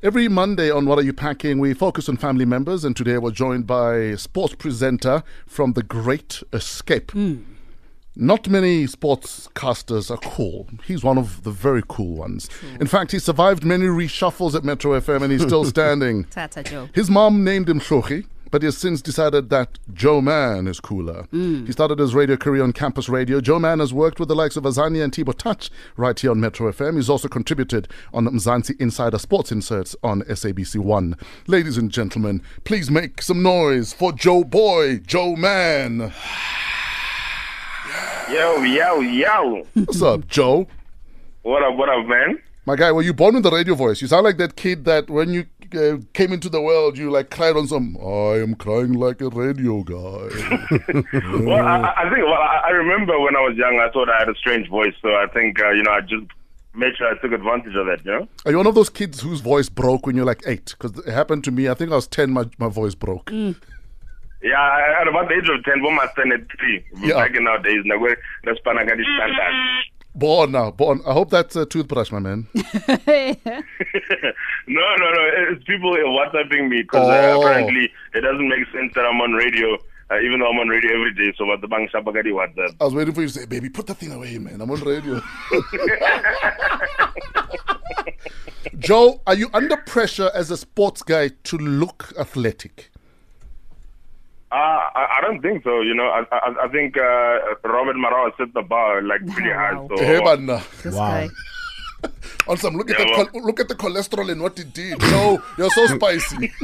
Every Monday on What Are You Packing, we focus on family members, and today we're joined by sports presenter from The Great Escape. Hmm. Not many sportscasters are cool. He's one of the very cool ones. In fact, he survived many reshuffles at Metro FM and he's still standing. Tata Joe. His mom named him Shochi, but he has since decided that Joe Mann is cooler. Mm. He started his radio career on campus radio. Joe Mann has worked with the likes of Azania and Tibo Touch right here on Metro FM. He's also contributed on Mzansi Insider Sports Inserts on SABC One. Ladies and gentlemen, please make some noise for Joe Boy, Joe Mann. Yo, yo, yo. What's up, Joe? What up, what up, man? My guy, were you born with the radio voice? You sound like that kid that when you uh, came into the world, you like cried on some. I am crying like a radio guy. Well, I, I think, well, I I remember when I was young, I thought I had a strange voice, so I think, uh, you know, I just made sure I took advantage of that, you know? Are you one of those kids whose voice broke when you're like eight? Because it happened to me. I think I was ten. My my voice broke. Yeah, at about the age of 10, one must stand at three. Yeah. Back in nowadays, now where the Spanagadi standard. Born now, born. I hope that's a toothbrush, my man. No, no, no. It's people WhatsApping me because Oh. uh, apparently it doesn't make sense that I'm on radio, uh, even though I'm on radio every day. So what the bang Shabagadi WhatsApp. I was waiting for you to say, "Baby, put that thing away, man. I'm on radio." Joe, are you under pressure as a sports guy to look athletic? Uh, I, I don't think so. You know, I I, I think uh, Robert Marawa set the bar like pretty high. Wow. So Hey, man, uh, Wow. guy. on some look at Yeah, the well- chol- look at the cholesterol and what it did. No, you're so spicy.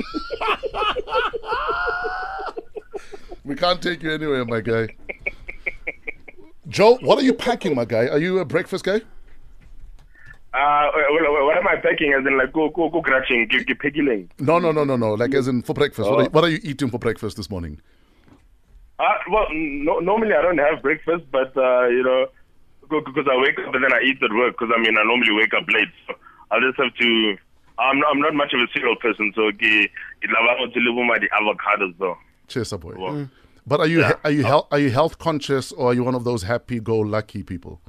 we can't take you anywhere, my guy. Joe, what are you packing, my guy? Are you a breakfast guy? Uh, well, well, what am I packing? As in, like, go, go, go, crashing, keep, keep picking. No, no, no, no, no. Like as in for breakfast. What, are you, what are you eating for breakfast this morning? Uh, well, no, normally I don't have breakfast, but uh, you know, because I wake up and then I eat at work. Because I mean, I normally wake up late, so I just have to. I'm not, I'm not much of a cereal person, so okay, it lava to live with the avocados though. Cheers, boy. Well, But are you Yeah. are you health are you health conscious or are you one of those happy go lucky people?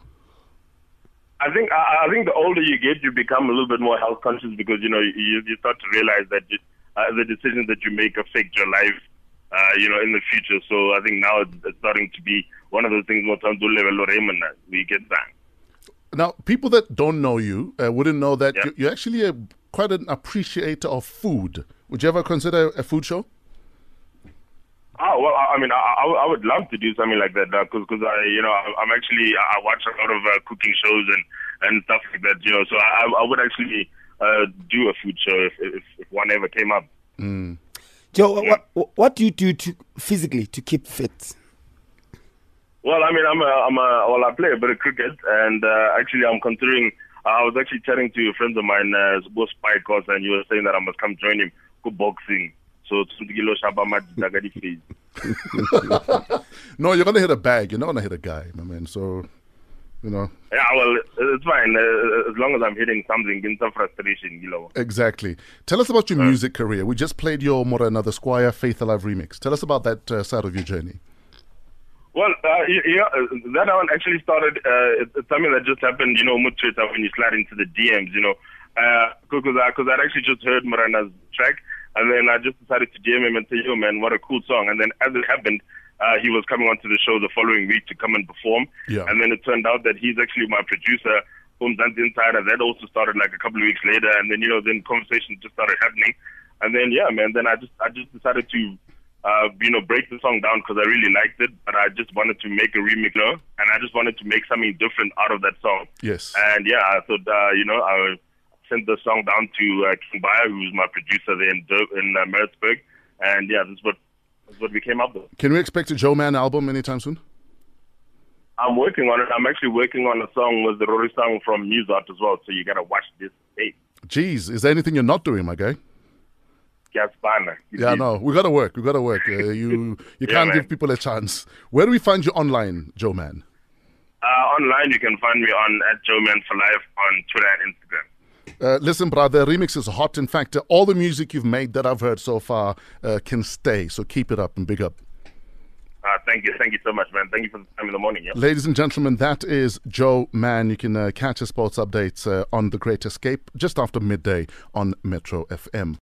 I think I, I think the older you get, you become a little bit more health conscious because you know you, you start to realize that you, uh, the decisions that you make affect your life. Uh, you know, in the future. So I think now it's, starting to be one of those things. More times, we get that. Now, people that don't know you uh, wouldn't know that Yeah. you- you're actually a, quite an appreciator of food. Would you ever consider a food show? Oh well, I I mean, I, I I would love to do something like that because because I you know I- I'm actually I watch a lot of uh, cooking shows and and stuff like that. You know, so I I would actually uh, do a food show if, if if one ever came up. Joe, what, what do you do to physically to keep fit? Well, I mean, I'm a I'm a well, I play a bit of cricket and uh, actually I'm considering. I was actually chatting to friends of mine, uh, Spike, and you were saying that I must come join him go boxing. So Tsundikilo Shaba Madagadi face. No, you're gonna hit a bag. You're not gonna hit a guy, my man. So, you know Yeah, well, it's fine uh, as long as I'm hitting something. In some frustration, you know. exactly. Tell us about your music career. We just played your Morena the Squire Faith Alive remix. Tell us about that uh, side of your journey. Well, uh, know, uh, that one actually started. Uh, it's, something that just happened, you know, with Twitter when you slide into the DMs, you know, because I because I'd actually just heard Miranda's track, and then I just decided to DM him and say, "Yo, man, what a cool song!" And then as it happened, uh, he was coming onto the show the following week to come and perform, Yeah. and then it turned out that he's actually my producer. From Dance Insider, that also started like a couple of weeks later, and then you know, then conversations just started happening, and then yeah, man, then I just I just decided to uh, you know, break the song down because I really liked it, but I just wanted to make a remix, you know, and I just wanted to make something different out of that song. Yes. And yeah, I thought, uh, you know, I sent the song down to uh, King Bayer, who's my producer there in, Dur- in uh, Maritzburg, and yeah, this is what this is what we came up with. Can we expect a Joe Mann album anytime soon? I'm working on it. I'm actually working on a song with the Rory song from News as well, so you gotta watch this. Hey, Jeez, is there anything you're not doing, my guy? Gaspana. Yeah, no, we gotta work. We gotta work. Uh, you you Yeah, can't man. give people a chance. Where do we find you online, Joe Mann? Uh, online, you can find me on at Joe Mann for Life on Twitter and Instagram. Uh, listen, brother, remix is hot. In fact, uh, all the music you've made that I've heard so far uh, can stay. So keep it up and big up. Uh, thank you, thank you so much, man. Thank you for the time in the morning. Yeah? Ladies and gentlemen, that is Joe Mann. You can uh, catch his sports updates uh, on The Great Escape just after midday on Metro FM.